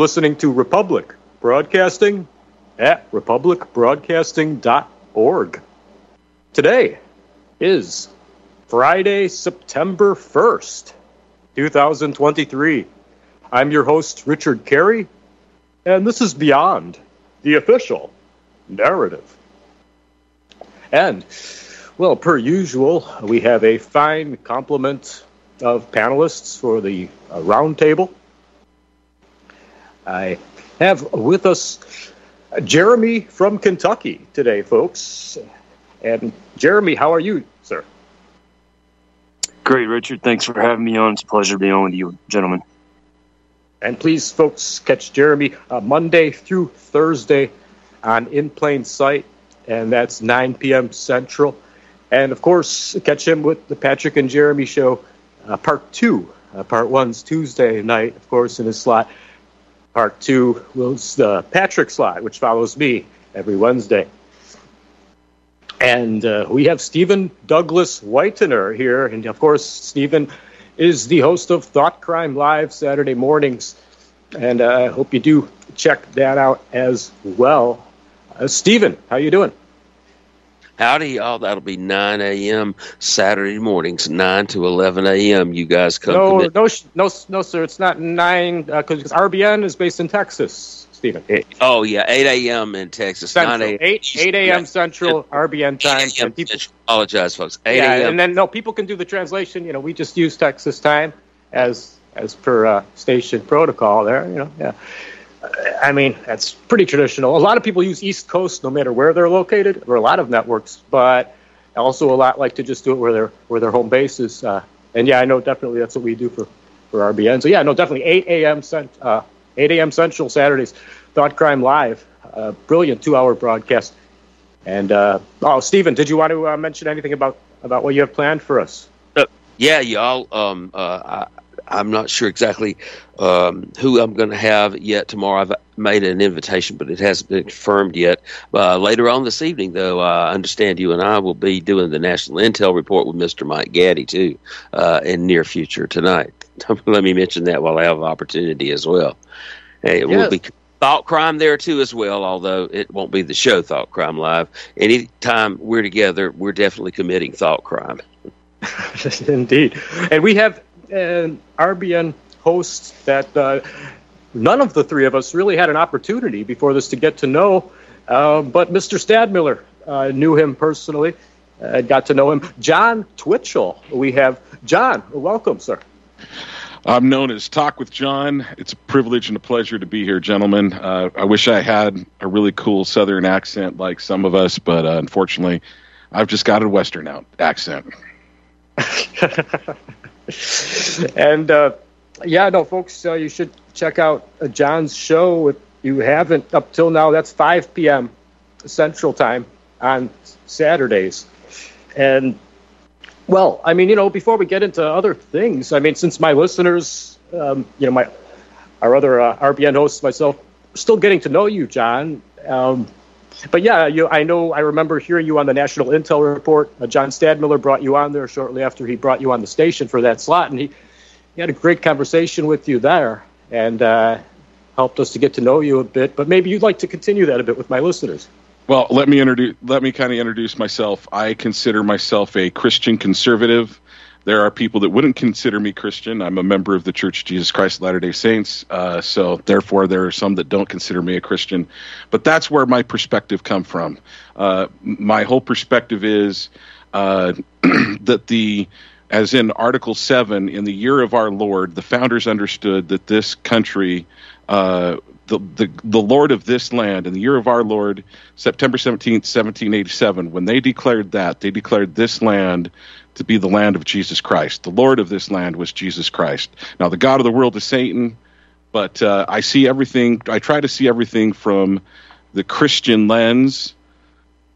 listening to Republic Broadcasting at republicbroadcasting.org. Today is Friday, September 1st, 2023. I'm your host, Richard Kary, and this is Beyond the Official Narrative. And, well, per usual, we have a fine complement of panelists for the uh, roundtable. I have with us Jeremy from Kentucky today, folks. And Jeremy, how are you, sir? Great, Richard. Thanks for having me on. It's a pleasure to be on with you, gentlemen. And please, folks, catch Jeremy uh, Monday through Thursday on In Plain Sight, and that's 9 p.m. Central. And of course, catch him with the Patrick and Jeremy show, uh, part two. Uh, part one's Tuesday night, of course, in his slot. Part two was the Patrick slot, which follows me every Wednesday. And uh, we have Steven Douglas Whitener here. And of course, Steven is the host of Thought Crime Live Saturday mornings. And uh, I hope you do check that out as well. Uh, Steven, how you doing? Howdy, y'all. That'll be 9 a.m. Saturday mornings, 9 to 11 a.m. You guys come. No, commit- no, no, no, sir. It's not nine because RBN is based in Texas, Steven. Oh, yeah, 8 a.m. in Texas. 9 a.m. Eight eight a.m. Central RBN time. 8 a.m. People, Apologize, folks. 8 yeah, a.m. and then no, people can do the translation. You know, we just use Texas time as as per uh, station protocol. There, you know, yeah. Uh, I mean, that's pretty traditional. A lot of people use East Coast, no matter where they're located, or a lot of networks, but also a lot like to just do it where their where their home base is. Uh, and yeah, I know definitely that's what we do for for RBN. So yeah, no, definitely 8 a.m. Cent, uh, 8 a.m. Central Saturdays, Thought Crime Live, uh, brilliant two-hour broadcast. And uh, oh, Steven, did you want to uh, mention anything about about what you have planned for us? Yeah, y'all. Um, uh, I, I'm not sure exactly um, who I'm going to have yet tomorrow. I've made an invitation, but it hasn't been confirmed yet. Uh, later on this evening, though, I understand you and I will be doing the National Intel Report with Mr. Mike Gaddy, too, uh, in near future tonight. Let me mention that while I have opportunity as well. Hey, it Yes. will be Thought Crime there, too, as well, although it won't be the show Thought Crime Live. Anytime we're together, we're definitely committing Thought Crime. Indeed. And we have an RBN host that uh, none of the three of us really had an opportunity before this to get to know. Uh, but Mr. Stadtmiller uh, knew him personally, uh, got to know him. Jon Twitchell. We have John. Welcome, sir. I'm known as Talk with John. It's a privilege and a pleasure to be here, gentlemen. Uh, I wish I had a really cool Southern accent like some of us, but uh, unfortunately, I've just got a Western out accent. and uh, yeah, no, folks, uh, you should check out uh, John's show if you haven't up till now. That's 5 p.m. Central Time on Saturdays. And well, I mean, you know, before we get into other things, I mean, since my listeners, um, you know, my our other uh, RBN hosts, myself, still getting to know you, John. Um, but yeah, you, I know. I remember hearing you on the National Intel Report. Uh, John Stadtmiller brought you on there shortly after he brought you on the station for that slot, and he, he had a great conversation with you there, and uh, helped us to get to know you a bit. But maybe you'd like to continue that a bit with my listeners. Well, let me introduce. Let me kind of introduce myself. I consider myself a Christian conservative. There are people that wouldn't consider me Christian. I'm a member of the Church of Jesus Christ of Latter Day Saints, uh, so therefore there are some that don't consider me a Christian. But that's where my perspective come from. Uh, my whole perspective is uh, that the as in Article 7, in the year of our Lord, the founders understood that this country, uh, the, the, the Lord of this land, in the year of our Lord, September 17th, 1787, when they declared that, they declared this land to be the land of Jesus Christ. The Lord of this land was Jesus Christ. Now, the God of the world is Satan, but uh, I see everything, I try to see everything from the Christian lens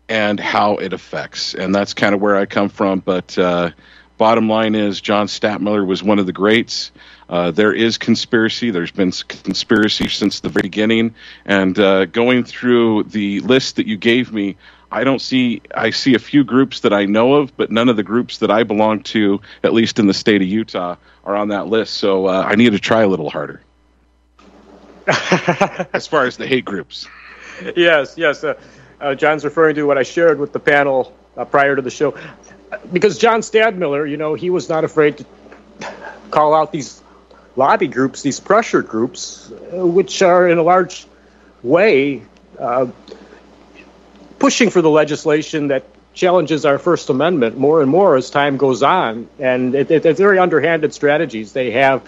and how it affects. And that's kind of where I come from. But uh, bottom line is, John Stadtmiller was one of the greats. Uh, there is conspiracy. There's been conspiracy since the very beginning. And uh, going through the list that you gave me, I don't see. I see a few groups that I know of, but none of the groups that I belong to, at least in the state of Utah, are on that list. So uh, I need to try a little harder. as far as the hate groups. Yes, yes. Uh, uh, John's referring to what I shared with the panel uh, prior to the show, because John Stadtmiller, you know, he was not afraid to call out these lobby groups, these pressure groups, uh, which are in a large way uh, pushing for the legislation that challenges our First Amendment more and more as time goes on. And it, it, it's very underhanded strategies they have.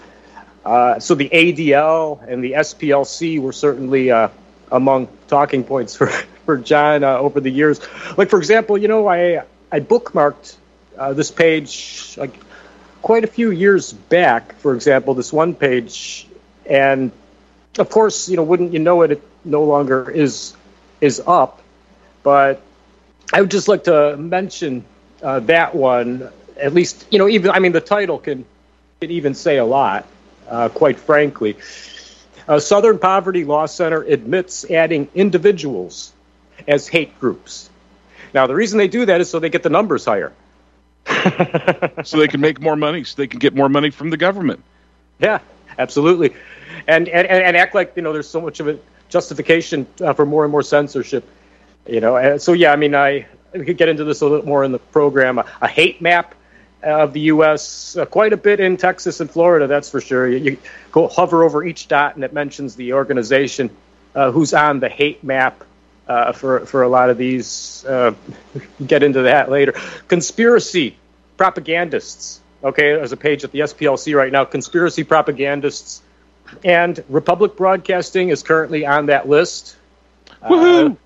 Uh, so the ADL and the SPLC were certainly uh, among talking points for, for John uh, over the years. Like, for example, you know, I, I bookmarked uh, this page like quite a few years back, for example, this one page. And of course, you know, wouldn't you know it, it no longer is is up. But I would just like to mention uh, that one, at least, you know, even, I mean, the title can, can even say a lot, uh, quite frankly. Uh, Southern Poverty Law Center admits adding individuals as hate groups. Now, the reason they do that is so they get the numbers higher. so they can make more money, so they can get more money from the government. Yeah, absolutely. And, and, and act like, you know, there's so much of a justification uh, for more and more censorship. You know, so yeah, I mean, I we could get into this a little more in the program. A, a hate map of the U.S. Uh, quite a bit in Texas and Florida, that's for sure. You, you, go hover over each dot, and it mentions the organization uh, who's on the hate map uh, for for a lot of these. Uh, get into that later. Conspiracy propagandists. Okay, there's a page at the SPLC right now. Conspiracy propagandists, and Republic Broadcasting is currently on that list. Woohoo!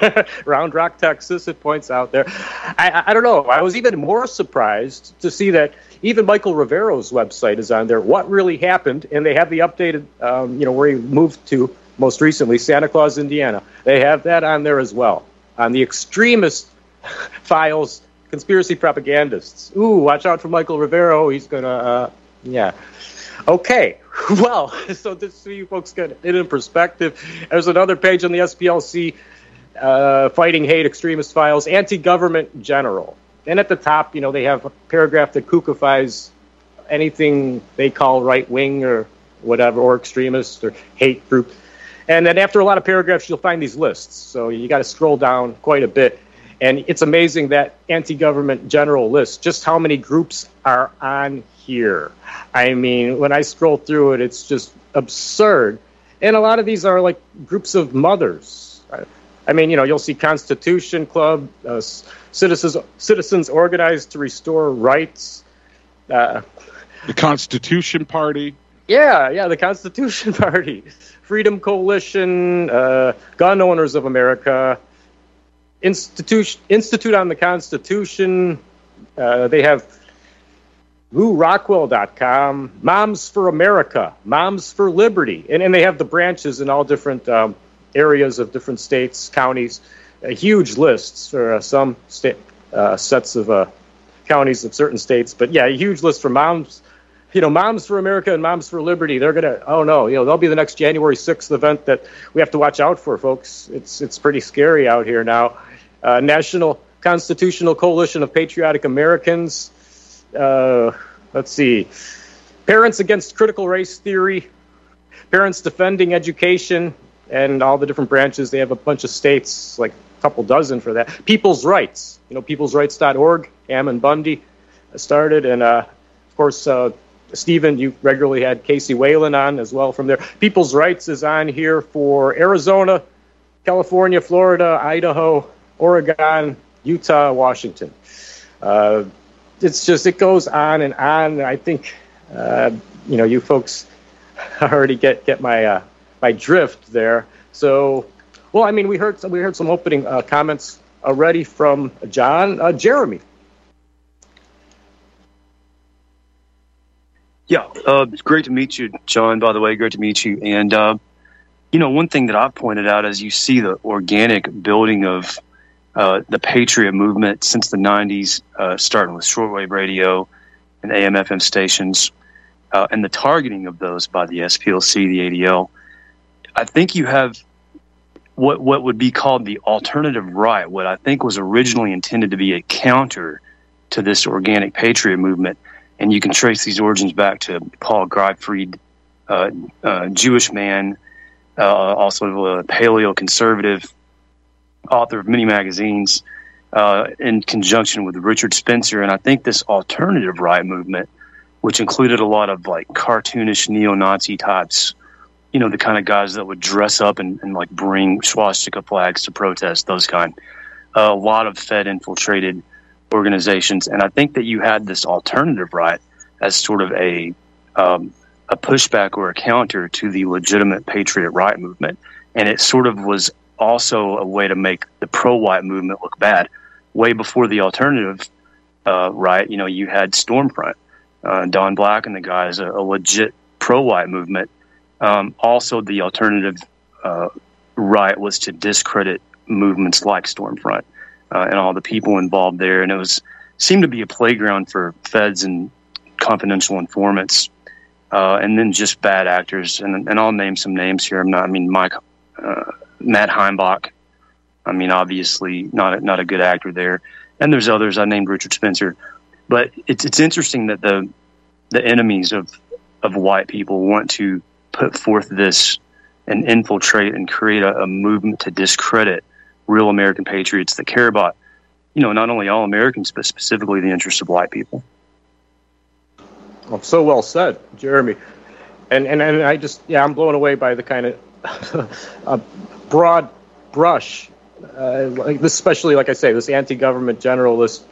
Round Rock, Texas, it points out there. I, I don't know. I was even more surprised to see that even Michael Rivero's website is on there. What really happened? And they have the updated, um, you know, where he moved to most recently, Santa Claus, Indiana. They have that on there as well. On the extremist files, conspiracy propagandists. Ooh, watch out for Michael Rivero. He's gonna, uh, yeah. Okay, well, so just so you folks get it in perspective, there's another page on the SPLC uh, fighting hate extremist files, anti-government general. And at the top, you know, they have a paragraph that kookifies anything they call right wing or whatever, or extremist or hate group. And then after a lot of paragraphs, you'll find these lists. So you got to scroll down quite a bit. And it's amazing that anti government general list, just how many groups are on here. I mean, when I scroll through it, it's just absurd. And a lot of these are like groups of mothers. I mean, you know, you'll see Constitution Club, uh, citizens citizens organized to restore rights. Uh, the Constitution Party. Yeah, yeah, the Constitution Party, Freedom Coalition, uh, Gun Owners of America, Institute Institute on the Constitution. Uh, they have LewRockwell.com, Moms for America, Moms for Liberty, and, and they have the branches in all different. Um, areas of different states, counties, huge lists for uh, some sets of uh, counties of certain states. But yeah, a huge list for moms, you know, Moms for America and Moms for Liberty. They're gonna, oh no, you know, they'll be the next January 6th event that we have to watch out for, folks. It's it's pretty scary out here now. Uh, National Constitutional Coalition of Patriotic Americans. Uh, let's see, Parents Against Critical Race Theory. Parents Defending Education, and all the different branches. They have a bunch of states, like a couple dozen for that. People's Rights, you know, peoplesrights.org. Ammon Bundy started, and uh, of course, uh, Steven, you regularly had Casey Whalen on as well from there. People's Rights is on here for Arizona, California, Florida, Idaho, Oregon, Utah, Washington. Uh, it's just it goes on and on. I think uh, you know you folks already get get my uh, my drift there. So, well, I mean, we heard we heard some opening uh, comments already from John, uh, Jeremy. Yeah, uh, it's great to meet you, John. By the way, great to meet you. And uh, you know, one thing that I've pointed out as you see the organic building of uh, the patriot movement since the '90s, uh, starting with shortwave radio and AM/FM stations, and the targeting of those by the SPLC, the ADL I think you have what what would be called the alternative right, what I think was originally intended to be a counter to this organic patriot movement, and you can trace these origins back to Paul Gottfried, uh, uh, Jewish man, uh, also a paleo conservative, author of many magazines, uh, in conjunction with Richard Spencer, and I think this alternative right movement, which included a lot of like cartoonish neo-Nazi types you know, the kind of guys that would dress up and, and like bring swastika flags to protest, those kind. Uh, a lot of Fed infiltrated organizations. And I think that you had this alternative right as sort of a, um, a pushback or a counter to the legitimate patriot right movement. And it sort of was also a way to make the pro white movement look bad. Way before the alternative uh, right, you know, you had Stormfront, uh, Don Black and the guys, a, a legit pro white movement um, also, the alternative uh, right was to discredit movements like Stormfront uh, and all the people involved there, and it was seemed to be a playground for feds and confidential informants, uh, and then just bad actors. And, and I'll name some names here. I'm not. I mean, Mike, uh, Matt Heimbach. I mean, obviously not a, not a good actor there. And there's others. I named Richard Spencer, but it's it's interesting that the the enemies of of white people want to put forth this and infiltrate and create a, a movement to discredit real American patriots that care about, you know, not only all Americans, but specifically the interests of white people. Well, so well said, Jeremy. And, and, and I just, yeah, I'm blown away by the kind of broad brush, uh, like especially, like I say, this anti government generalist,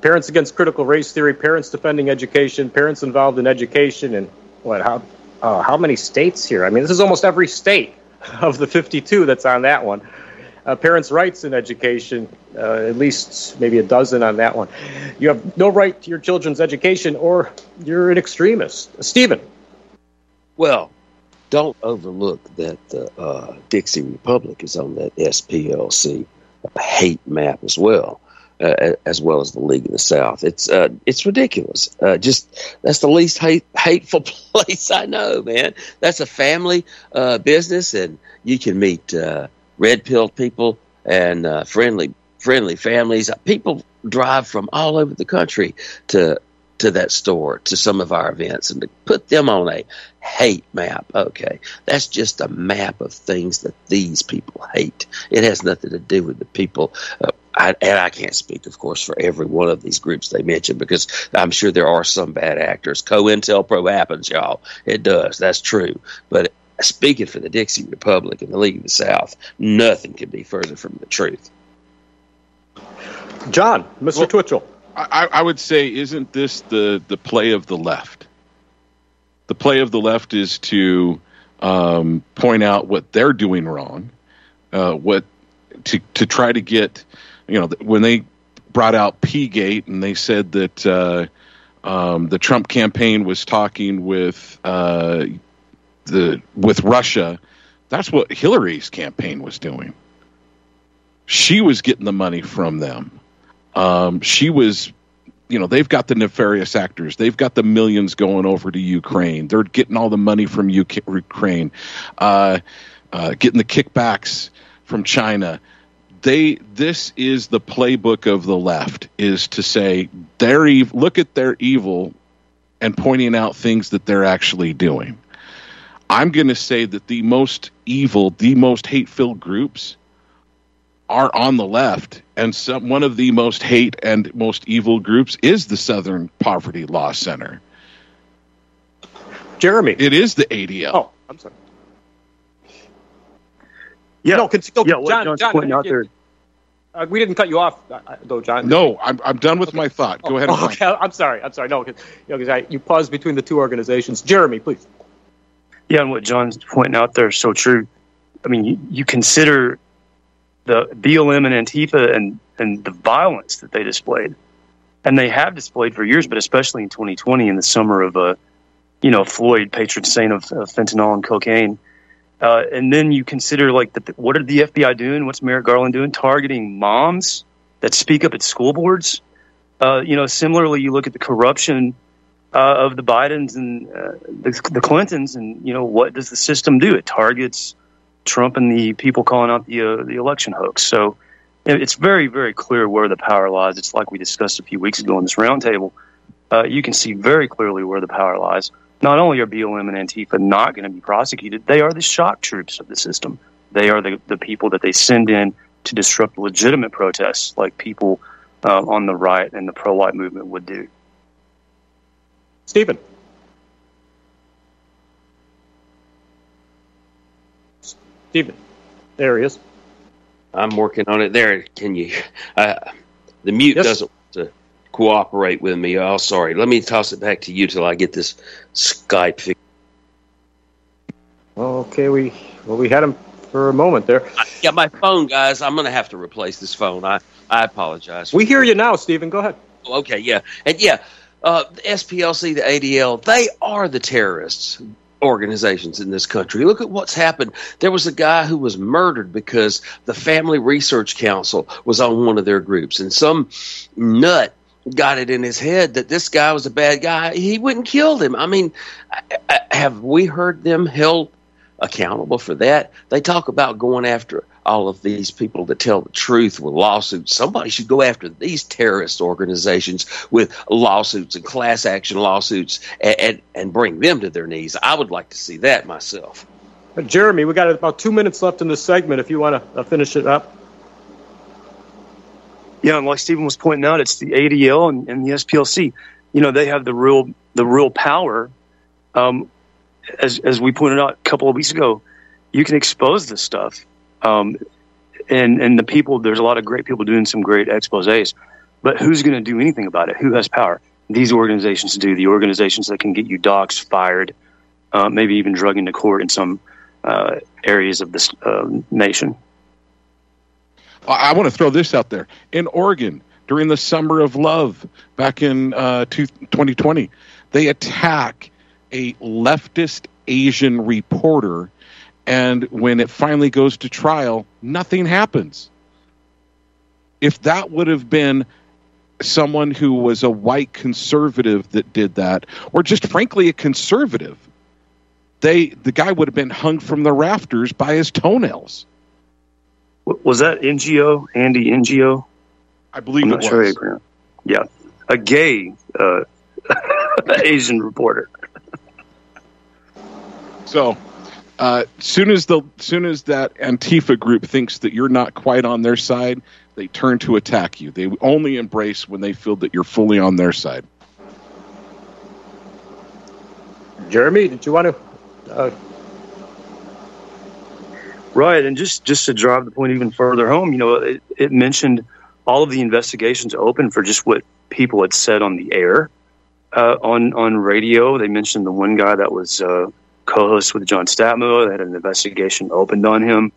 parents against critical race theory, parents defending education, parents involved in education, and what, how uh, how many states here? I mean, this is almost every state of the 52 that's on that one. Uh, parents' rights in education, uh, at least maybe a dozen on that one. You have no right to your children's education, or you're an extremist. Steven. Well, don't overlook that the uh, Dixie Republic is on that SPLC hate map as well uh, as well as the League of the South. It's uh, it's ridiculous. Uh, just that's the least hate, hateful place I know, man. That's a family uh, business, and you can meet uh, red pilled people and uh, friendly friendly families. People drive from all over the country to to that store to some of our events and to put them on a hate map. Okay, that's just a map of things that these people hate. It has nothing to do with the people. Uh, I, and I can't speak, of course, for every one of these groups they mentioned because I'm sure there are some bad actors. COINTELPRO happens, y'all. It does. That's true. But speaking for the Dixie Republic and the League of the South, nothing could be further from the truth. John, Mr. Well, Twitchell. I, I would say, isn't this the, the play of the left? The play of the left is to um, point out what they're doing wrong, uh, what to to try to get you know, when they brought out P-gate and they said that uh, um, the Trump campaign was talking with uh, the with Russia, that's what Hillary's campaign was doing. She was getting the money from them. Um, she was, you know, they've got the nefarious actors. They've got the millions going over to Ukraine. They're getting all the money from Ukraine, uh, uh, getting the kickbacks from China they this is the playbook of the left is to say they're ev- look at their evil and pointing out things that they're actually doing. I'm going to say that the most evil, the most hate-filled groups are on the left, and some, one of the most hate and most evil groups is the Southern Poverty Law Center. Jeremy, it is the ADL. Oh, I'm sorry. Yeah, no, con- yeah. What John, John's John, pointing out there. Uh, we didn't cut you off, uh, uh though, John. No, I'm, I'm done with okay. my thought. Go oh, ahead. okay, I'm sorry. I'm sorry. No, because you, know, you paused between the two organizations. Jeremy, please. Yeah, and what John's pointing out there is so true. I mean, you, you consider the BLM and Antifa and, and the violence that they displayed, and they have displayed for years, but especially in 2020 in the summer of, uh, you know, Floyd, patron saint of, of fentanyl and cocaine uh, and then you consider like the, what are the FBI doing? What's Merrick Garland doing? Targeting moms that speak up at school boards. Uh, you know, similarly, you look at the corruption uh, of the Bidens and uh, the, the, Clintons, and you know what does the system do? It targets Trump and the people calling out the uh, the election hoax. So it's very very clear where the power lies. It's like we discussed a few weeks ago in this roundtable. Uh, you can see very clearly where the power lies. Not only are BLM and Antifa not going to be prosecuted, they are the shock troops of the system. They are the, the people that they send in to disrupt legitimate protests, like people uh, on the right and the pro life movement would do. Steven. Steven. There he is. I'm working on it. There, can you? Uh, the mute yes. doesn't want to cooperate with me. Oh, sorry. Let me toss it back to you till I get this Skype. Okay, we well we had him for a moment there. I, Yeah, my phone, guys. I'm going to have to replace this phone. I I apologize. We hear you now, Steven. Go ahead. Okay, yeah, and yeah, uh, the SPLC, the ADL, they are the terrorists organizations in this country. Look at what's happened. There was a guy who was murdered because the Family Research Council was on one of their groups, and some nut got it in his head that this guy was a bad guy. He wouldn't kill him. I mean, have we heard them held accountable for that? They talk about going after all of these people that tell the truth with lawsuits. Somebody should go after these terrorist organizations with lawsuits and class action lawsuits and, and, and bring them to their knees. I would like to see that myself. Uh, Jeremy, we got about two minutes left in this segment if you want to uh, finish it up. Yeah, and like Steven was pointing out, it's the ADL and, and the SPLC. You know, they have the real the real power. Um, as as we pointed out a couple of weeks ago, you can expose this stuff um, and and the people, there's a lot of great people doing some great exposés, but who's going to do anything about it? Who has power? These organizations do. The organizations that can get you docs fired, uh, maybe even drug into court in some uh, areas of this uh, nation. I want to throw this out there. In Oregon, during the Summer of Love back in uh, 2020, they attack a leftist Asian reporter and when it finally goes to trial, nothing happens. If that would have been someone who was a white conservative that did that, or just frankly a conservative, they the guy would have been hung from the rafters by his toenails. Was that NGO, Andy NGO? I believe I'm not was. Sure yeah, a gay uh, Asian reporter. So uh, soon as the soon as that Antifa group thinks that you're not quite on their side, they turn to attack you. They only embrace when they feel that you're fully on their side. Jeremy, did you want to? Uh... Right, and just just to drive the point even further home, you know, it, it mentioned all of the investigations open for just what people had said on the air, uh, on on radio. They mentioned the one guy that was uh, co-host with John Statmo. They had an investigation opened on him.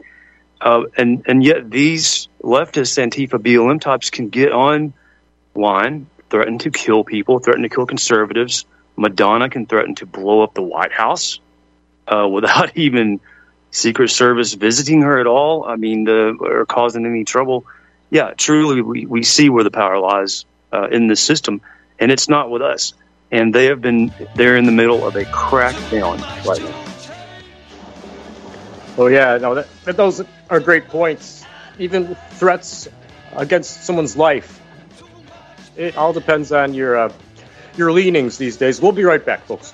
Uh, and, and yet these leftist Antifa BLM types can get on online, threaten to kill people, threaten to kill conservatives. Madonna can threaten to blow up the White House uh, without even Secret Service visiting her at all. I mean, the, or causing any trouble. Yeah, truly, we, we see where the power lies uh, in this system, and it's not with us and they have been they're in the middle of a crackdown right now. Oh yeah, no, that, those are great points. Even threats against someone's life. It all depends on your uh, your leanings these days. We'll be right back, folks.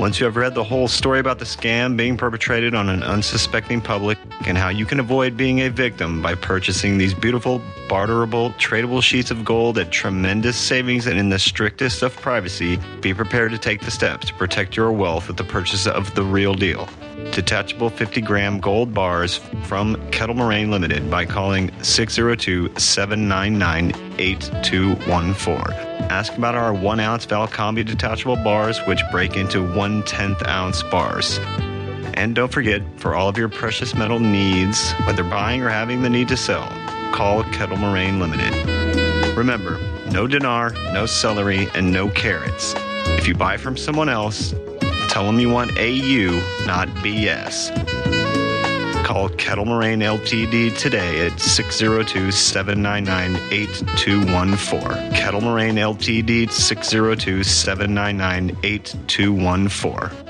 Once you have read the whole story about the scam being perpetrated on an unsuspecting public and how you can avoid being a victim by purchasing these beautiful, barterable, tradable sheets of gold at tremendous savings and in the strictest of privacy, be prepared to take the steps to protect your wealth with the purchase of the real deal detachable 50 gram gold bars from Kettle Moraine Limited by calling 602 799 8214. Ask about our 1 ounce Valcambi detachable bars, which break into 1 10th ounce bars. And don't forget, for all of your precious metal needs, whether buying or having the need to sell, call Kettle Moraine Limited. Remember, no dinar, no celery, and no carrots. If you buy from someone else, Tell them you want AU, not BS. Call Kettle Moraine Ltd today at 602 799 8214. Kettle Moraine Ltd 602 799 8214.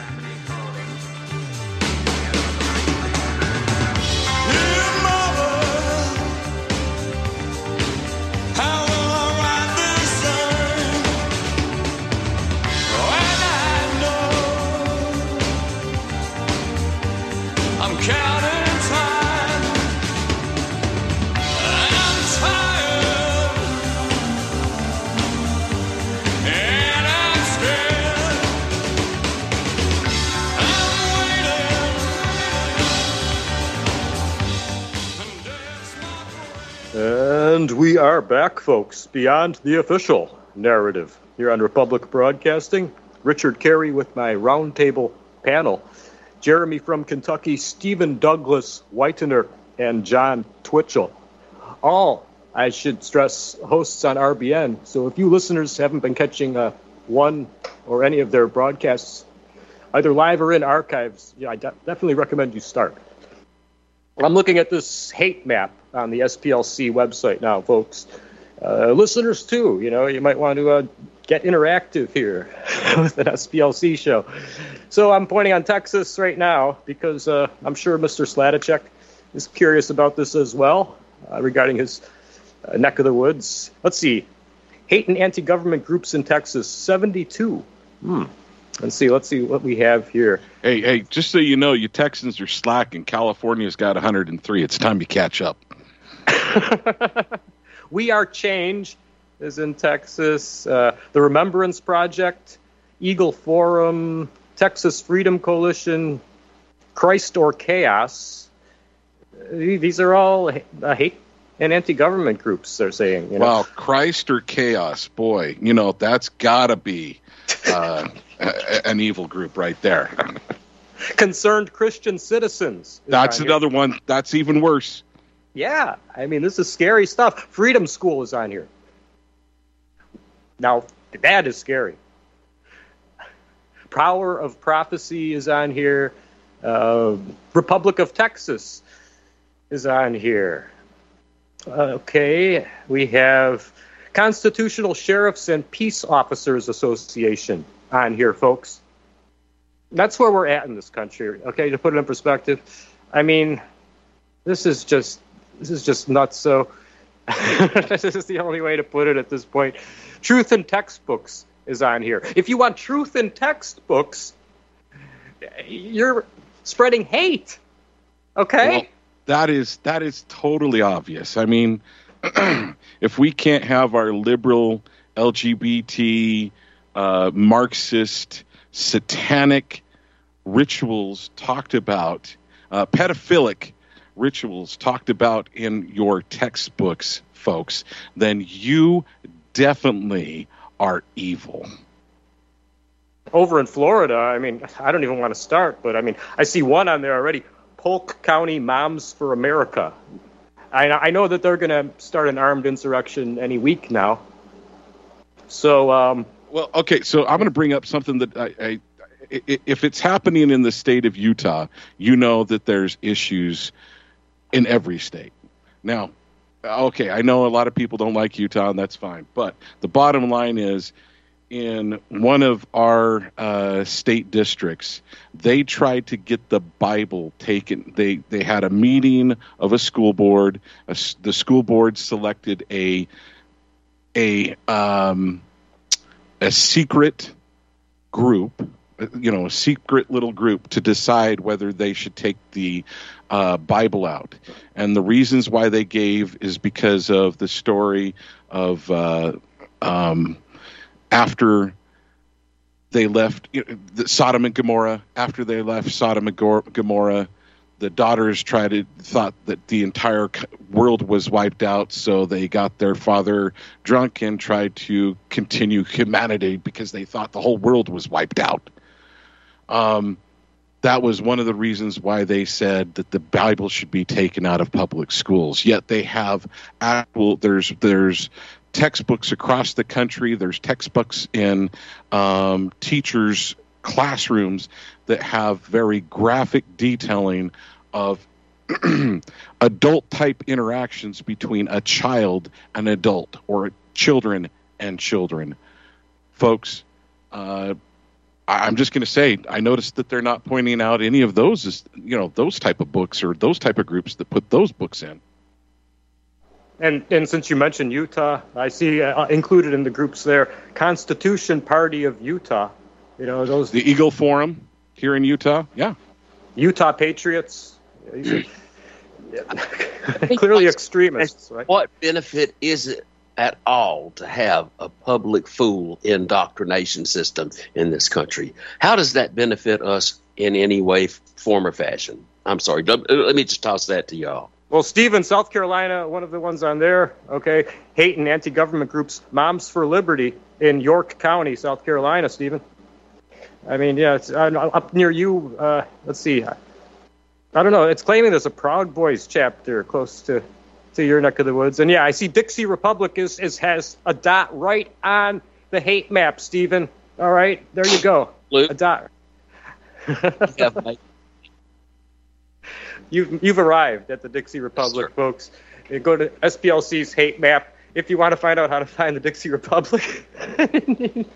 happening. And we are back, folks, beyond the official narrative here on Republic Broadcasting. Richard Kary with my roundtable panel. Jeremy from Kentucky, Steven Douglas Whitener, and Jon Twitchell. All, I should stress, hosts on RBN. So if you listeners haven't been catching uh, one or any of their broadcasts, either live or in archives, yeah, I de- definitely recommend you start. I'm looking at this hate map on the SPLC website now, folks. Uh, listeners, too, you know, you might want to uh, get interactive here with an SPLC show. So I'm pointing on Texas right now because uh, I'm sure Mr. Sladacek is curious about this as well uh, regarding his uh, neck of the woods. Let's see. Hate and anti government groups in Texas, 72. Hmm. Let's see. Let's see what we have here. Hey, hey, just so you know, you Texans are slacking. California's got 103. It's time to catch up. we Are Change is in Texas. Uh, the Remembrance Project, Eagle Forum, Texas Freedom Coalition, Christ or Chaos. These are all uh, hate and anti-government groups. They're saying. You know? Wow, Christ or Chaos, boy, you know that's got to be uh, a, an evil group right there. Concerned Christian citizens. That's another here. one. That's even worse. Yeah, I mean, this is scary stuff. Freedom School is on here. Now, that is scary. Power of Prophecy is on here. Uh, Republic of Texas is on here. Okay, we have Constitutional Sheriffs and Peace Officers Association on here, folks. That's where we're at in this country. Okay, to put it in perspective, I mean, this is just this is just nuts. So this is the only way to put it at this point. Truth in textbooks is on here. If you want truth in textbooks, you're spreading hate. Okay. Well, that is that is totally obvious. I mean, if we can't have our liberal LGBT uh, Marxist satanic rituals talked about, uh, pedophilic rituals talked about in your textbooks, folks, then you definitely are evil. Over in Florida, I mean, I don't even want to start, but I mean, I see one on there already Polk County Moms for America. I, I know that they're going to start an armed insurrection any week now. So, um, well, okay, so I'm going to bring up something that I, I, if it's happening in the state of Utah, you know that there's issues in every state. Now, okay, I know a lot of people don't like Utah, and that's fine. But the bottom line is, in one of our uh, state districts, they tried to get the Bible taken. They they had a meeting of a school board. A, the school board selected a a um, a secret group, you know, a secret little group to decide whether they should take the uh, Bible out. And the reasons why they gave is because of the story of uh, um, after they left you know, Sodom and Gomorrah. After they left Sodom and Gomorrah, the daughters tried to thought that the entire world was wiped out, so they got their father drunk and tried to continue humanity because they thought the whole world was wiped out. Um, that was one of the reasons why they said that the Bible should be taken out of public schools. Yet they have actual there's there's textbooks across the country. There's textbooks in um, teachers' classrooms that have very graphic detailing of adult type interactions between a child and adult or children and children. Folks, uh, I'm just going to say I noticed that they're not pointing out any of those as you know those type of books or those type of groups that put those books in. And and since you mentioned Utah, I see uh, included in the groups there Constitution Party of Utah. You know those the Eagle Forum here in Utah. Yeah, Utah Patriots. Clearly extremists. Right? What benefit is it at all to have a public fool indoctrination system in this country? How does that benefit us in any way, form, or fashion? I'm sorry. Let me just toss that to y'all. Well, Steven, South Carolina, one of the ones on there, okay, hate and anti government groups, Moms for Liberty in York County, South Carolina, Steven. I mean, yeah, it's uh, up near you. Uh, let's see. I don't know. It's claiming there's a Proud Boys chapter close to, to your neck of the woods. And yeah, I see Dixie Republic is, is has a dot right on the hate map, Steven. All right, there you go. Luke, a dot. you've you've arrived at the Dixie Republic, yes, folks. Go to SPLC's hate map if you want to find out how to find the Dixie Republic.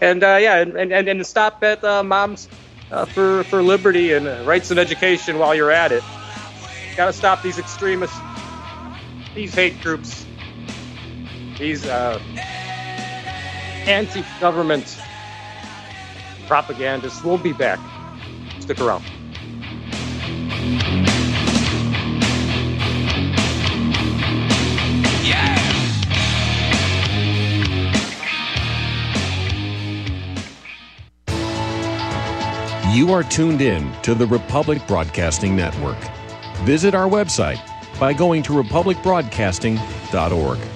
and uh, yeah, and, and and stop at uh, Moms uh, for for Liberty and uh, Rights and Education while you're at it. Got to stop these extremists, these hate groups, these uh, anti-government propagandists. We'll be back. Stick around. You are tuned in to the Republic Broadcasting Network. Visit our website by going to republicbroadcasting.org.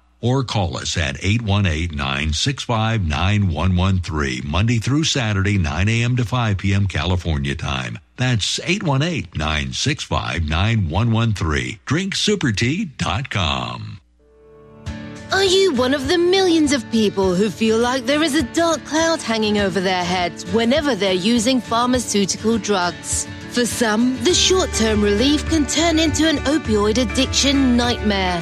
or call us at 818-965-9113 Monday through Saturday 9 a.m. to 5 p.m. California time. That's 818-965-9113. drinksupertea.com. Are you one of the millions of people who feel like there is a dark cloud hanging over their heads whenever they're using pharmaceutical drugs? For some, the short term relief can turn into an opioid addiction nightmare.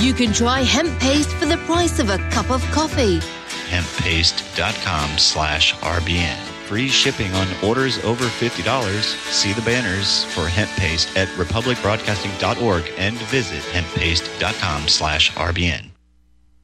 You can try hemp paste for the price of a cup of coffee. hemppaste.com slash RBN. Free shipping on orders over $50. See the banners for hemp paste at republicbroadcasting.org and visit hemppaste.com slash RBN.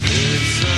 It's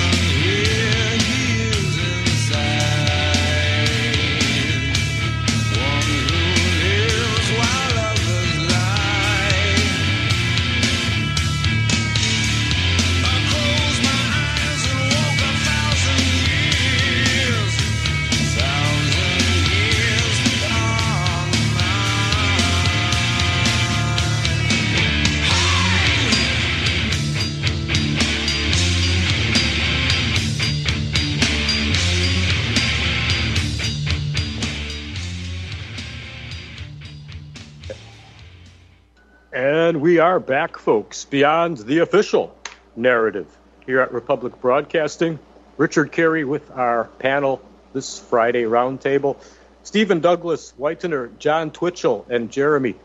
And we are back, folks, beyond the official narrative here at Republic Broadcasting. Richard Kary with our panel this Friday roundtable. Steven Douglas, Whitener, Jon Twitchell, and Jeremy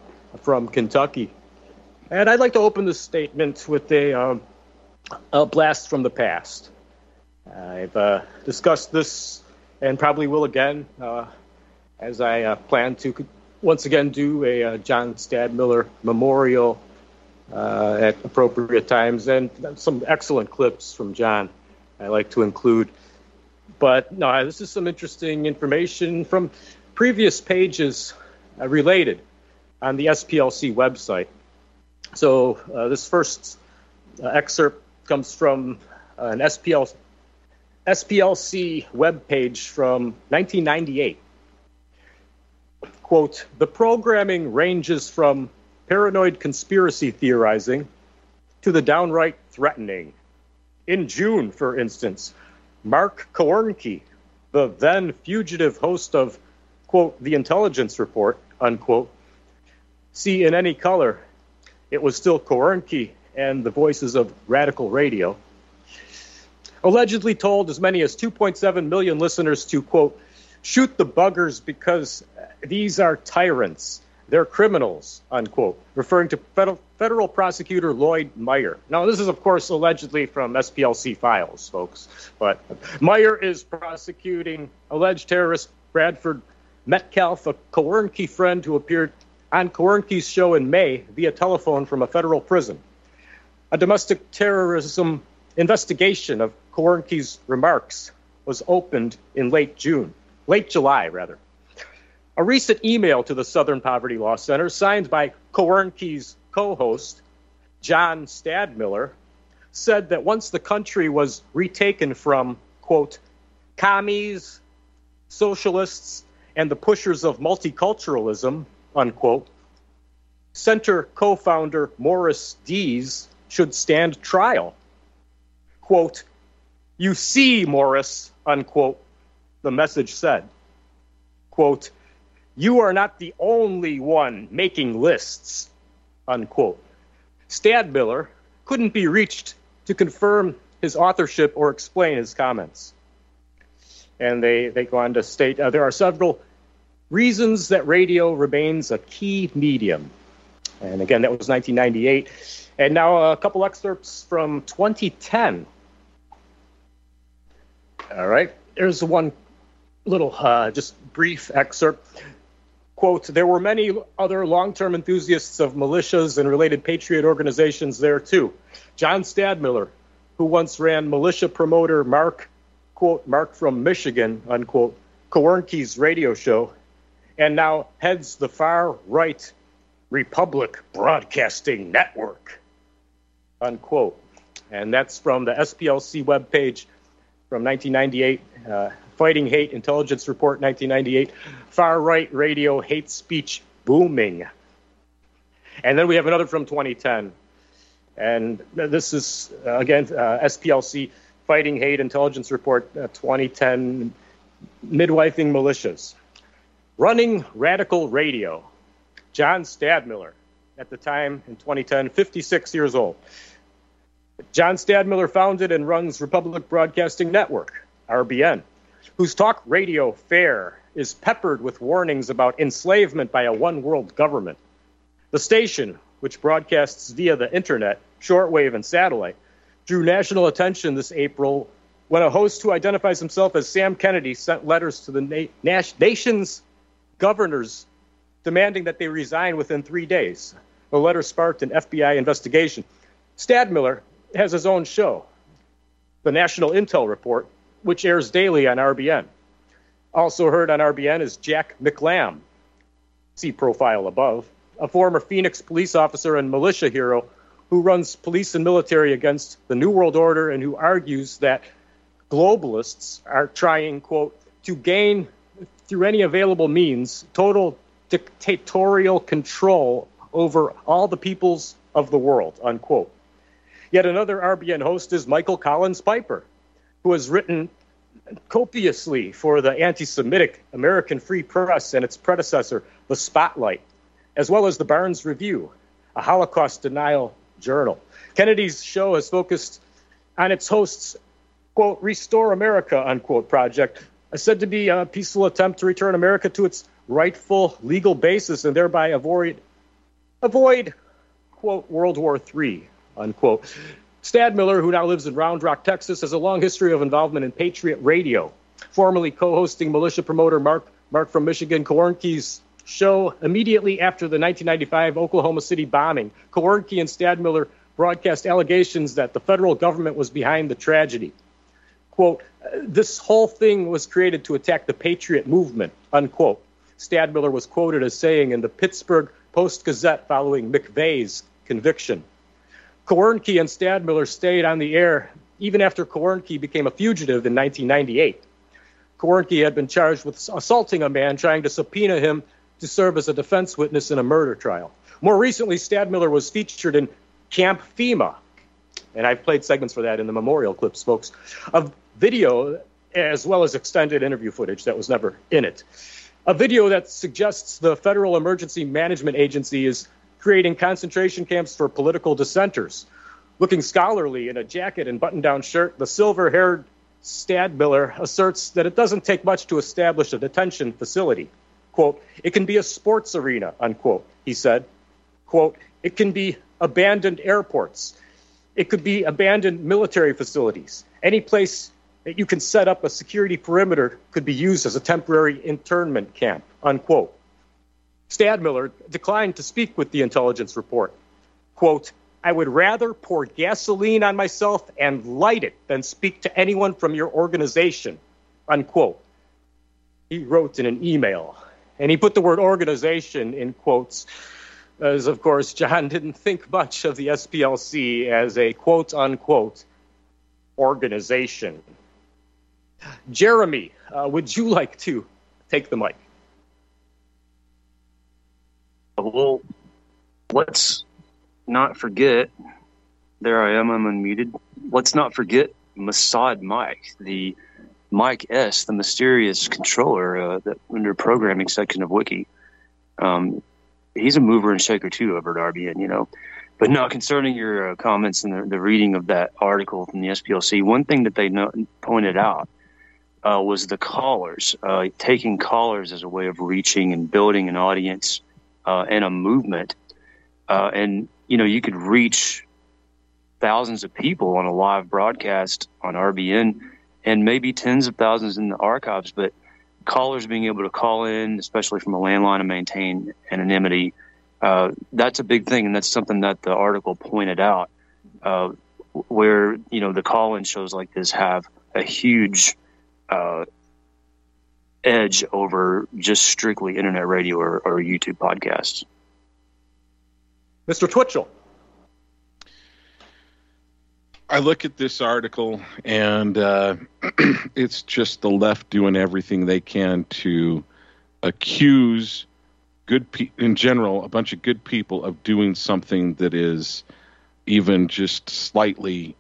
from Kentucky. And I'd like to open this statement with a, um, a blast from the past. I've uh, discussed this and probably will again uh, as I uh, plan to once again do a uh, John Stadtmiller memorial uh, at appropriate times, and some excellent clips from John I like to include. But no, this is some interesting information from previous pages uh, related on the SPLC website. So uh, this first uh, excerpt comes from an SPL, SPLC web page from 1998 quote, the programming ranges from paranoid conspiracy theorizing to the downright threatening. In June, for instance, Mark Koernke, the then fugitive host of, quote, the intelligence report, unquote, see in any color, it was still Koernke and the voices of radical radio, allegedly told as many as 2.7 million listeners to, quote, shoot the buggers because these are tyrants. They're criminals, unquote, referring to federal, federal prosecutor Lloyd Meyer. Now, this is, of course, allegedly from SPLC files, folks, but Meyer is prosecuting alleged terrorist Bradford Metcalf, a Koernke friend who appeared on Koernke's show in May via telephone from a federal prison. A domestic terrorism investigation of Koernke's remarks was opened in late June, late July, rather. A recent email to the Southern Poverty Law Center, signed by Koernke's co host, John Stadtmiller, said that once the country was retaken from, quote, commies, socialists, and the pushers of multiculturalism, unquote, Center co founder Morris Dees should stand trial. Quote, You see, Morris, unquote, the message said. Quote, You are not the only one making lists, unquote. Stadtmiller couldn't be reached to confirm his authorship or explain his comments. And they, they go on to state uh, there are several reasons that radio remains a key medium. And again, that was 1998. And now a couple excerpts from 2010. All right, there's one little, uh, just brief excerpt. Quote, there were many other long term enthusiasts of militias and related patriot organizations there too. John Stadtmiller, who once ran militia promoter Mark, quote, Mark from Michigan, unquote, Koernke's radio show, and now heads the far right Republic Broadcasting Network, unquote. And that's from the SPLC webpage from 1998, uh, Fighting Hate Intelligence Report 1998, Far Right Radio Hate Speech Booming. And then we have another from 2010. And this is, uh, again, uh, SPLC Fighting Hate Intelligence Report uh, 2010 Midwifing Militias. Running Radical Radio. John Stadtmiller, at the time in 2010, 56 years old. John Stadtmiller founded and runs Republic Broadcasting Network, RBN, whose talk radio fare is peppered with warnings about enslavement by a one world government. The station, which broadcasts via the internet, shortwave, and satellite, drew national attention this April when a host who identifies himself as Sam Kennedy sent letters to the na- nation's governors demanding that they resign within three days. The letter sparked an FBI investigation. Stadtmiller has his own show, the National Intel Report, which airs daily on RBN. Also heard on RBN is Jack McLamb, see profile above, a former Phoenix police officer and militia hero who runs police and military against the New World Order and who argues that globalists are trying, quote, to gain through any available means total dictatorial control over all the peoples of the world, unquote. Yet another RBN host is Michael Collins Piper, who has written copiously for the anti Semitic American Free Press and its predecessor, The Spotlight, as well as the Barnes Review, a Holocaust denial journal. Kennedy's show has focused on its host's, quote, Restore America, unquote, project, uh, said to be a peaceful attempt to return America to its rightful legal basis and thereby avoid, avoid quote, World War III, unquote. Stadtmiller, who now lives in Round Rock, Texas, has a long history of involvement in Patriot Radio, formerly co-hosting militia promoter Mark, Mark from Michigan Koernke's show immediately after the 1995 Oklahoma City bombing. Koernke and Stadtmiller broadcast allegations that the federal government was behind the tragedy. Quote, this whole thing was created to attack the Patriot movement, unquote. Stadtmiller was quoted as saying in the Pittsburgh Post Gazette following McVeigh's conviction. Koernke and Stadtmiller stayed on the air even after Koernke became a fugitive in 1998. Koernke had been charged with assaulting a man trying to subpoena him to serve as a defense witness in a murder trial. More recently, Stadtmiller was featured in Camp FEMA, and I've played segments for that in the memorial clips, folks, of video as well as extended interview footage that was never in it. A video that suggests the Federal Emergency Management Agency is creating concentration camps for political dissenters. Looking scholarly in a jacket and button down shirt, the silver haired Stadtmiller asserts that it doesn't take much to establish a detention facility. Quote, it can be a sports arena, unquote, he said. Quote, it can be abandoned airports. It could be abandoned military facilities. Any place that you can set up a security perimeter could be used as a temporary internment camp, unquote. Stadtmiller declined to speak with the intelligence report. Quote, I would rather pour gasoline on myself and light it than speak to anyone from your organization, unquote. He wrote in an email, and he put the word organization in quotes as of course John didn't think much of the SPLC as a quote unquote organization. Jeremy, uh, would you like to take the mic? Well, let's not forget. There I am. I'm unmuted. Let's not forget Mossad Mike, the Mike S, the mysterious controller uh, that under programming section of Wiki. Um, he's a mover and shaker too over at RBN, you know. But now, concerning your uh, comments and the, the, reading of that article from the SPLC, one thing that they no- pointed out uh, was the callers, uh, taking callers as a way of reaching and building an audience uh, and a movement. Uh, and, you know, you could reach thousands of people on a live broadcast on RBN and maybe tens of thousands in the archives, but callers being able to call in, especially from a landline and maintain anonymity, uh, that's a big thing. And that's something that the article pointed out, uh, where, you know, the call in shows like this have a huge uh, edge over just strictly internet radio or, or YouTube podcasts. Mr. Twitchell. I look at this article and uh, it's just the left doing everything they can to accuse good pe- in general a bunch of good people of doing something that is even just slightly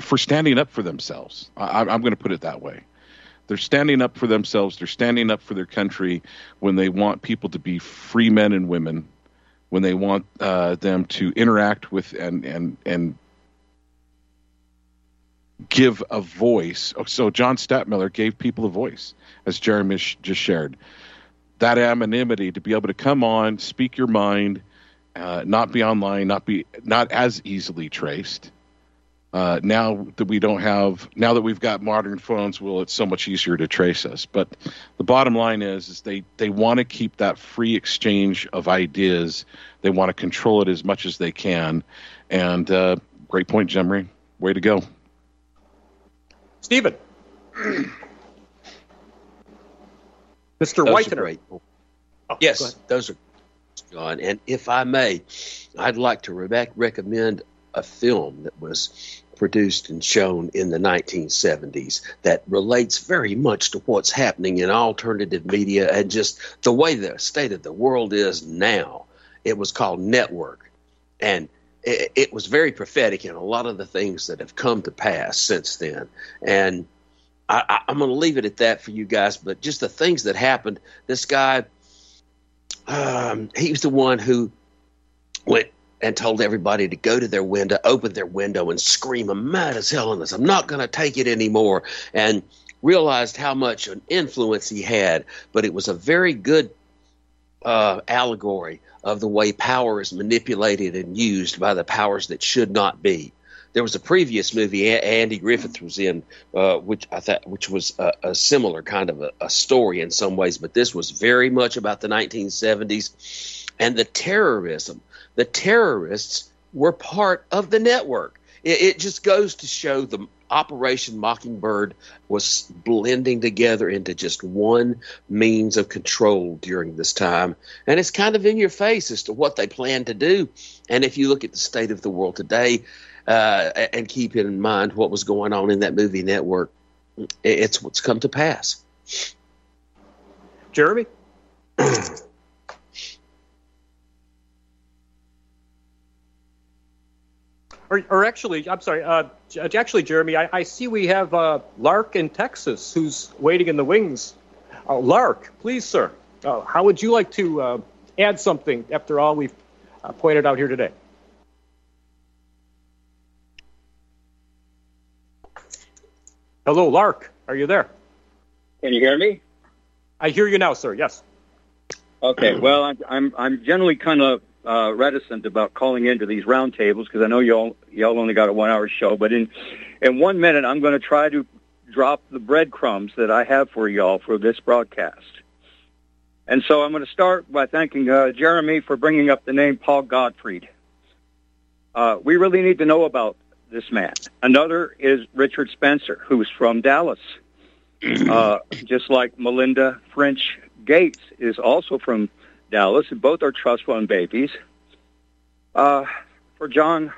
for standing up for themselves. I, I'm going to put it that way. They're standing up for themselves. They're standing up for their country when they want people to be free men and women, when they want uh, them to interact with and and and give a voice. Oh, so John Stadtmiller gave people a voice, as Jeremy just shared. That anonymity to be able to come on, speak your mind, uh, not be online, not be not as easily traced. Uh, now that we don't have, now that we've got modern phones, well, it's so much easier to trace us. But the bottom line is, is they they want to keep that free exchange of ideas. They want to control it as much as they can. And uh, great point, Jemry. Way to go. Steven. Mr. Whitener. Oh, yes, those are John. And if I may, I'd like to re- recommend a film that was produced and shown in the 1970s that relates very much to what's happening in alternative media and just the way the state of the world is now. It was called Network. And it, it was very prophetic in a lot of the things that have come to pass since then. And I, am going to leave it at that for you guys. But just the things that happened. This guy, um, he was the one who went and told everybody to go to their window, open their window, and scream, I'm mad as hell on this. I'm not going to take it anymore. And realized how much an influence he had. But it was a very good uh, allegory of the way power is manipulated and used by the powers that should not be. There was a previous movie Andy Griffith was in, uh, which I thought, which was a, a similar kind of a, a, story in some ways, but this was very much about the 1970s and the terrorism the terrorists were part of the network. It, it just goes to show the Operation Mockingbird was blending together into just one means of control during this time. And it's kind of in your face as to what they plan to do. And if you look at the state of the world today uh, and keep in mind what was going on in that movie network, it's what's come to pass. Jeremy? Or, or actually, I'm sorry. Uh, actually, Jeremy, I, I see we have uh, Lark in Texas who's waiting in the wings. Uh, Lark, please, sir. Uh, how would you like to uh, add something after all we've uh, pointed out here today? Hello, Lark. Are you there? Can you hear me? I hear you now, sir. Yes. Okay. Well, I'm I'm, I'm generally kind of uh, reticent about calling into these roundtables because I know y'all y'all only got a one hour show. But in in one minute, I'm going to try to drop the breadcrumbs that I have for y'all for this broadcast. And so I'm going to start by thanking uh, Jeremy for bringing up the name Paul Gottfried. Uh, we really need to know about this man. Another is Richard Spencer, who's from Dallas. Uh, just like Melinda French Gates is also from Dallas, both are trust fund babies. Uh, for Jon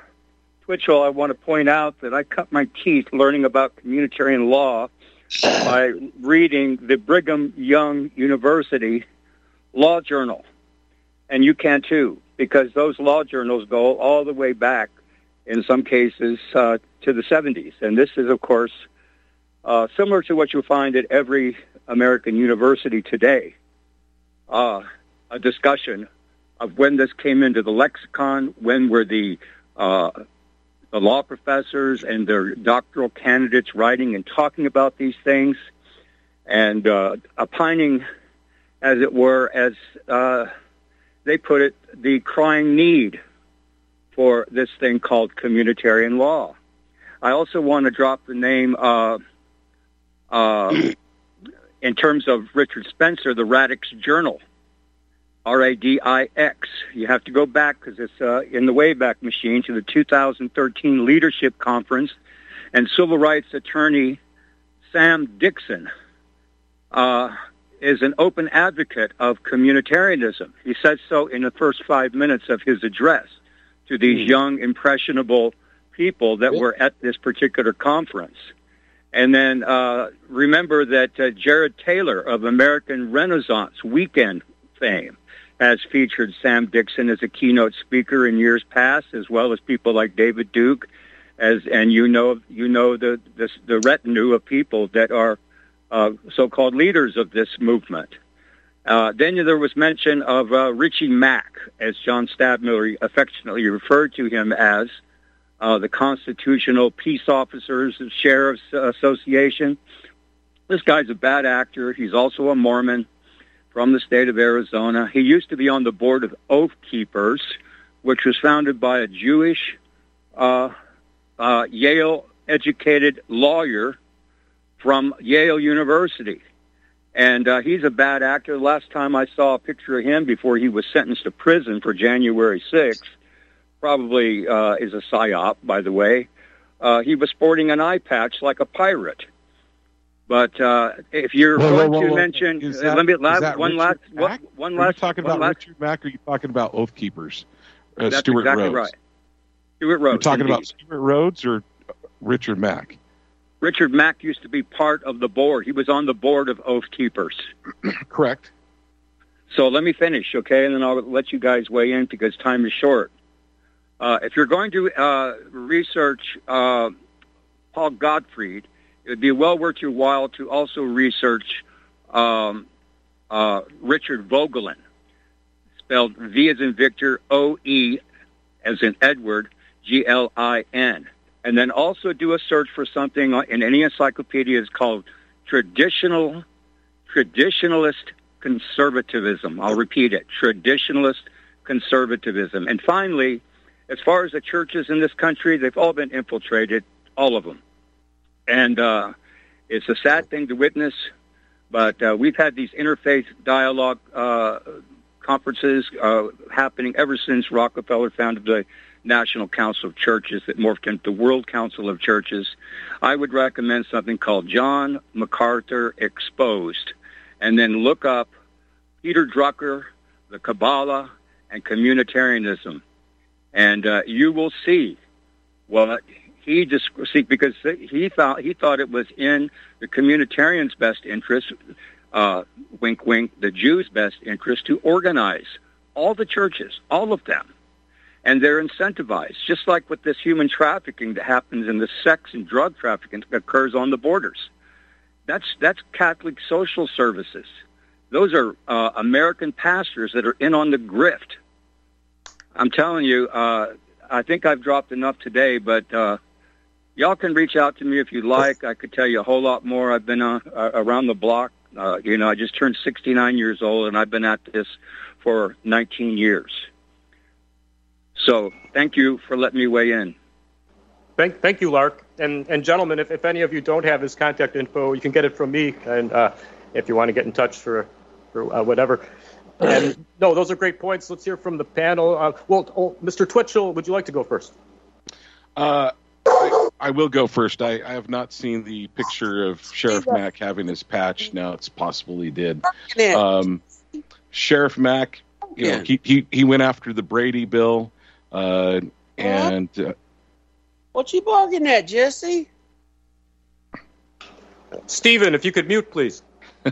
Twitchell, I want to point out that I cut my teeth learning about communitarian law by reading the Brigham Young University Law Journal. And you can too, because those law journals go all the way back, in some cases, uh, to the 70s. And this is, of course, uh, similar to what you find at every American university today, uh, a discussion of when this came into the lexicon, when were the uh, the law professors and their doctoral candidates writing and talking about these things, and uh, opining, as it were, as uh, they put it, the crying need for this thing called communitarian law. I also want to drop the name uh, uh, in terms of Richard Spencer, the Radix Journal, R-A-D-I-X. You have to go back because it's uh, in the Wayback Machine to the 2013 Leadership Conference, and civil rights attorney Sam Dixon uh, is an open advocate of communitarianism. He said so in the first five minutes of his address to these mm. young, impressionable people that were at this particular conference. And then uh, remember that uh, Jared Taylor of American Renaissance Weekend fame has featured Sam Dixon as a keynote speaker in years past, as well as people like David Duke, as and you know you know the the, the retinue of people that are uh, so-called leaders of this movement. Uh, then there was mention of uh, Richie Mack, as John Stadtmiller affectionately referred to him as, uh, the Constitutional Peace Officers of Sheriffs Association. This guy's a bad actor. He's also a Mormon from the state of Arizona. He used to be on the board of Oath Keepers, which was founded by a Jewish uh, uh, Yale-educated lawyer from Yale University. And uh, he's a bad actor. The last time I saw a picture of him before he was sentenced to prison for January 6th, probably uh, is a psyop, by the way. Uh, he was sporting an eye patch like a pirate. But uh, if you're whoa, going whoa, whoa, to mention, uh, that, let me last, one Richard last, Mack? one, one Are you last, talking about last. Richard Mack, or are you talking about Oath Keepers? Uh, That's Stewart exactly Rhodes. right. Stewart Rhodes. You're talking about indeed. Stewart Rhodes or Richard Mack? Richard Mack used to be part of the board. He was on the board of Oath Keepers. Correct. So let me finish, okay, and then I'll let you guys weigh in because time is short. Uh, if you're going to uh, research uh, Paul Gottfried, it would be well worth your while to also research um, uh, Richard Vogelin, spelled V as in Victor, O E as in Edward, G L I N. And then also do a search for something in any encyclopedia is called traditional, traditionalist conservatism. I'll repeat it, traditionalist conservatism. And finally, as far as the churches in this country, they've all been infiltrated, all of them. And uh, it's a sad thing to witness, but uh, we've had these interfaith dialogue uh, conferences uh, happening ever since Rockefeller founded the National Council of Churches that morphed into the World Council of Churches. I would recommend something called John MacArthur Exposed, and then look up Peter Drucker, the Kabbalah, and communitarianism, and uh, you will see what he just see because he thought he thought it was in the communitarians' best interest, uh, wink, wink, the Jews' best interest to organize all the churches, all of them, and they're incentivized, just like with this human trafficking that happens in the sex and drug trafficking that occurs on the borders. That's that's Catholic social services. Those are uh, American pastors that are in on the grift. I'm telling you, uh, I think I've dropped enough today, but uh, y'all can reach out to me if you'd like. I could tell you a whole lot more. I've been uh, uh, around the block. Uh, you know, I just turned 69 years old, and I've been at this for 19 years. So thank you for letting me weigh in. Thank, thank you, Lark. And, and gentlemen, if, if any of you don't have his contact info, you can get it from me. And uh, if you want to get in touch for, for uh, whatever. And no, those are great points. Let's hear from the panel. Uh, well, oh, Mr. Twitchell, would you like to go first? Uh, I, I will go first. I, I have not seen the picture of Sheriff Mack having his patch. Now it's possible he did. Um, Sheriff Mack, you know, he, he he went after the Brady bill, uh, and uh, What you barking at, Jesse? Steven, if you could mute, please.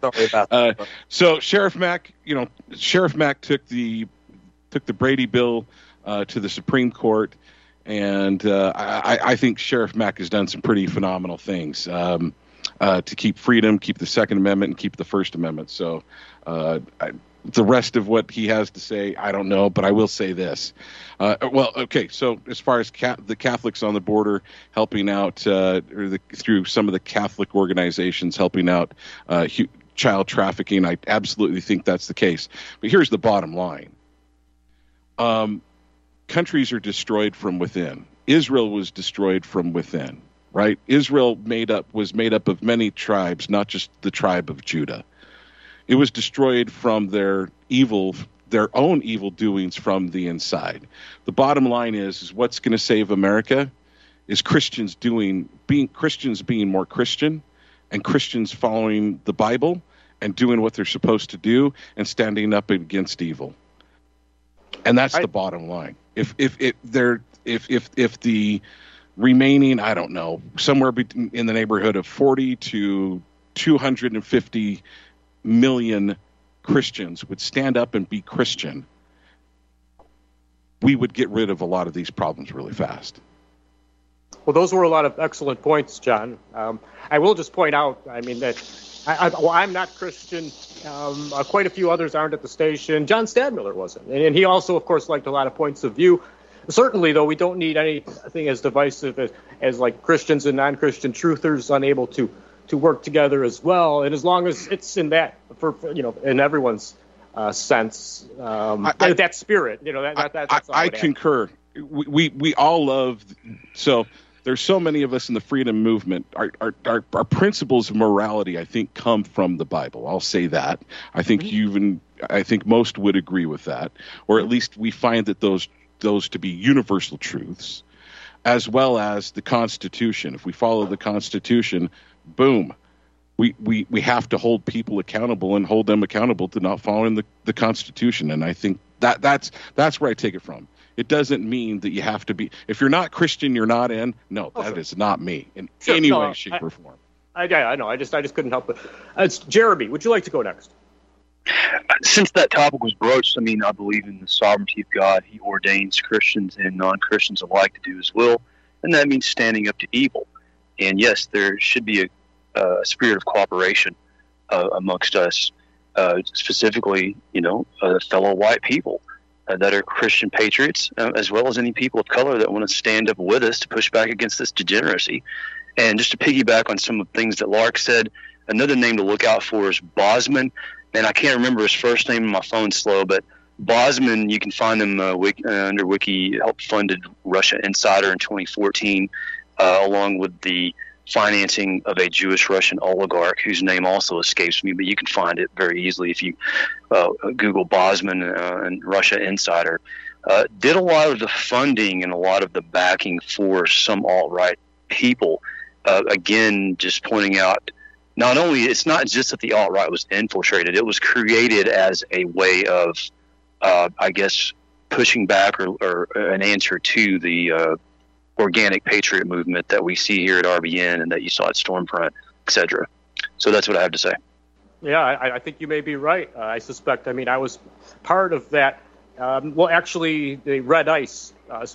Sorry about Uh, so Sheriff Mack, you know, Sheriff Mack took the took the Brady bill uh, to the Supreme Court, and uh, I, I think Sheriff Mack has done some pretty phenomenal things um, uh, to keep freedom, keep the Second Amendment, and keep the First Amendment. So. Uh, I, the rest of what he has to say, I don't know, but I will say this. Uh, well, okay, so as far as ca- the Catholics on the border helping out, uh, the, through some of the Catholic organizations helping out uh, hu- child trafficking, I absolutely think that's the case. But here's the bottom line: um, countries are destroyed from within. Israel was destroyed from within, right? Israel made up was made up of many tribes, not just the tribe of Judah it was destroyed from their evil their own evil doings from the inside the bottom line is is what's going to save america is christians doing being christians being more christian and christians following the bible and doing what they're supposed to do and standing up against evil and that's the bottom line if if if they're if if if the remaining i don't know somewhere in the neighborhood of 40 to 250 million Christians would stand up and be Christian, we would get rid of a lot of these problems really fast. Well, those were a lot of excellent points, John. Um, I will just point out, I mean, that I, I, well, I'm not Christian. Um, uh, quite a few others aren't at the station. John Stadtmiller wasn't. And, and he also, of course, liked a lot of points of view. Certainly, though, we don't need anything as divisive as, as like Christians and non-Christian truthers unable to to work together as well. And as long as it's in that, for, you know, in everyone's uh, sense, um, I- I- that spirit, you know, that, that, that that's all I adds. concur. We, we we all love so there's so many of us in the freedom movement. Our, our our our principles of morality, I think, come from the Bible. I'll say that. I think Mm-hmm. you even I think most would agree with that, or at least we find that those those to be universal truths, as well as the Constitution. If we follow the Constitution, boom. We, we, we have to hold people accountable and hold them accountable to not following the, the Constitution. And I think that that's that's where I take it from. It doesn't mean that you have to be. If you're not Christian, you're not in. No, that is not me in Sure, any no, way, shape, I- or form. I, yeah, I know. I just I just couldn't help it. Uh, it's Jeremy. Would you like to go next? since that topic was broached, I mean, I believe in the sovereignty of God. He ordains Christians and non Christians alike to do His will, and that means standing up to evil. And yes, there should be a, a spirit of cooperation uh, amongst us, uh, specifically, you know, uh, fellow white people uh, that are Christian patriots, uh, as well as any people of color that want to stand up with us to push back against this degeneracy. And just to piggyback on some of the things that Lark said, another name to look out for is Bausman and I can't remember his first name. My phone's slow, but Bausman, you can find him uh, wiki, uh, under Wiki helped funded Russia Insider in 2014, uh, along with the financing of a Jewish Russian oligarch whose name also escapes me, but you can find it very easily if you uh, Google Bausman uh, and Russia Insider. Uh, did a lot of the funding and a lot of the backing for some alt right people. Uh, again, just pointing out not only it's not just that the alt right was infiltrated; it was created as a way of, uh, I guess, pushing back or, or an answer to the uh, organic patriot movement that we see here at RBN and that you saw at Stormfront, etc. So that's what I have to say. Yeah, I, I think you may be right. Uh, I suspect. I mean, I was part of that. Um, well, actually, the Red Ice uh,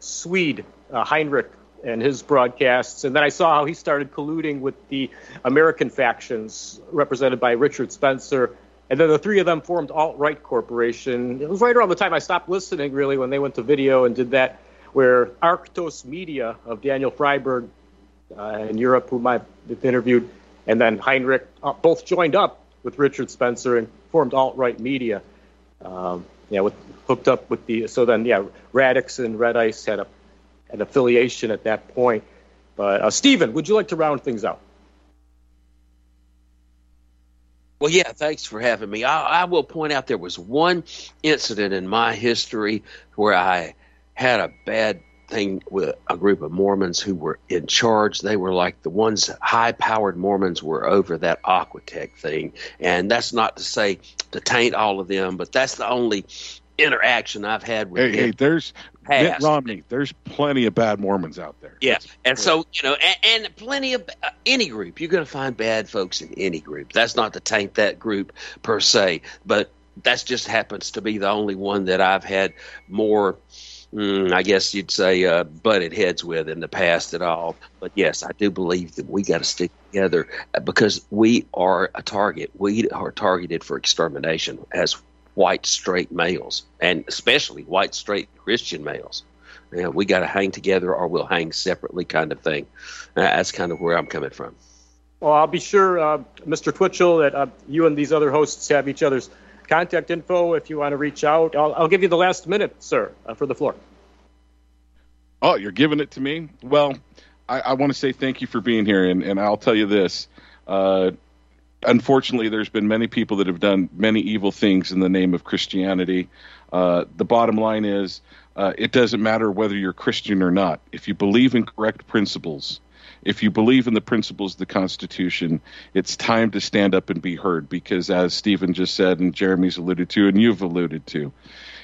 Swede uh, Heinrich and his broadcasts, and then I saw how he started colluding with the American factions represented by Richard Spencer, and then the three of them formed Alt Right Corporation. It was right around the time I stopped listening, really, when they went to video and did that, where Arktos Media of Daniel Friberg uh, in Europe, whom I've interviewed, and then Heinrich uh, both joined up with Richard Spencer and formed Alt Right Media. Um, yeah, with, hooked up with the so then yeah, Radix and Red Ice had a an affiliation at that point. But uh, Steven, would you like to round things out? Well, yeah, thanks for having me. I, I will point out there was one incident in my history where I had a bad thing with a group of Mormons who were in charge. They were like the ones high powered Mormons were over that Aquatech thing. And that's not to say to taint all of them, but that's the only interaction I've had with Hey, hey, there's Mitt Romney. There's plenty of bad Mormons out there. Yeah, and so you know, and, and plenty of uh, any group you're going to find bad folks in any group. That's not to taint that group per se, but that just happens to be the only one that I've had more. Mm, I guess you'd say uh, butted heads with in the past at all. But yes, I do believe that we got to stick together uh, because we are a target. We are targeted for extermination as white straight males, and especially white straight Christian males. We got to hang together or we'll hang separately, kind of thing. Uh, that's kind of where I'm coming from. Well, I'll be sure, uh, Mr. Twitchell, that uh, you and these other hosts have each other's contact info if you want to reach out. I'll, I'll give you the last minute, sir, uh, for the floor. Oh, you're giving it to me? Well, I, I want to say thank you for being here, and, and I'll tell you this. Uh, unfortunately, there's been many people that have done many evil things in the name of Christianity. Uh, the bottom line is, uh, it doesn't matter whether you're Christian or not. If you believe in correct principles, if you believe in the principles of the Constitution, it's time to stand up and be heard. Because as Steven just said, and Jeremy's alluded to, and you've alluded to,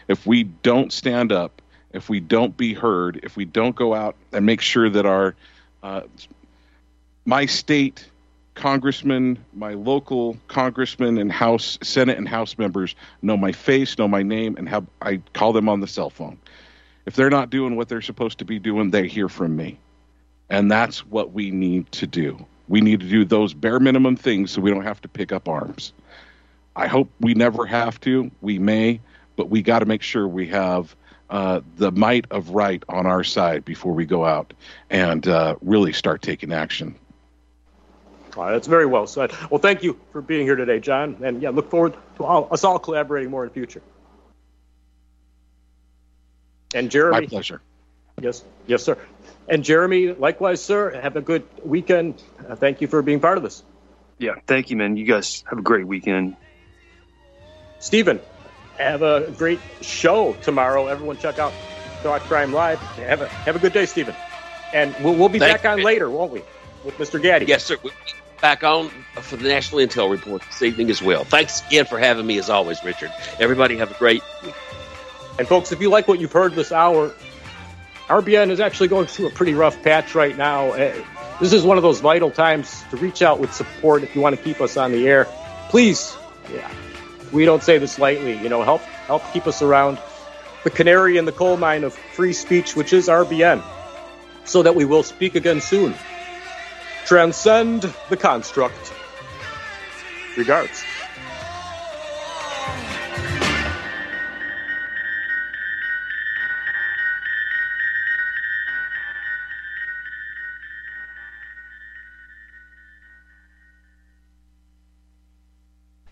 if we don't stand up, if we don't be heard, if we don't go out and make sure that our uh, my state congressman, my local congressman and House, Senate, and House members know my face, know my name, and have I call them on the cell phone. If they're not doing what they're supposed to be doing, they hear from me, and that's what we need to do. We need to do those bare minimum things so we don't have to pick up arms. I hope we never have to. We may, but we got to make sure we have uh, the might of right on our side before we go out and uh, really start taking action. All right, that's very well said. Well, thank you for being here today, John, and yeah, look forward to all, us all collaborating more in the future. And Jeremy, My pleasure. yes, yes, sir. And Jeremy, likewise, sir. Have a good weekend. Uh, thank you for being part of this. Yeah, thank you, man. You guys have a great weekend. Steven, have a great show tomorrow. Everyone, check out Thought Crime Live. Have a have a good day, Steven. And we'll, we'll be Thank back on you. later, won't we, with Mr. Gaddy? Yes, sir. We'll be back on for the National Intel Report this evening as well. Thanks again for having me, as always, Richard. Everybody have a great week. And folks, if you like what you've heard this hour, RBN is actually going through a pretty rough patch right now. Uh, This is one of those vital times to reach out with support if you want to keep us on the air. Please, yeah, we don't say this lightly. You know, help help keep us around the canary in the coal mine of free speech, which is RBN, so that we will speak again soon. Transcend the construct. Regards.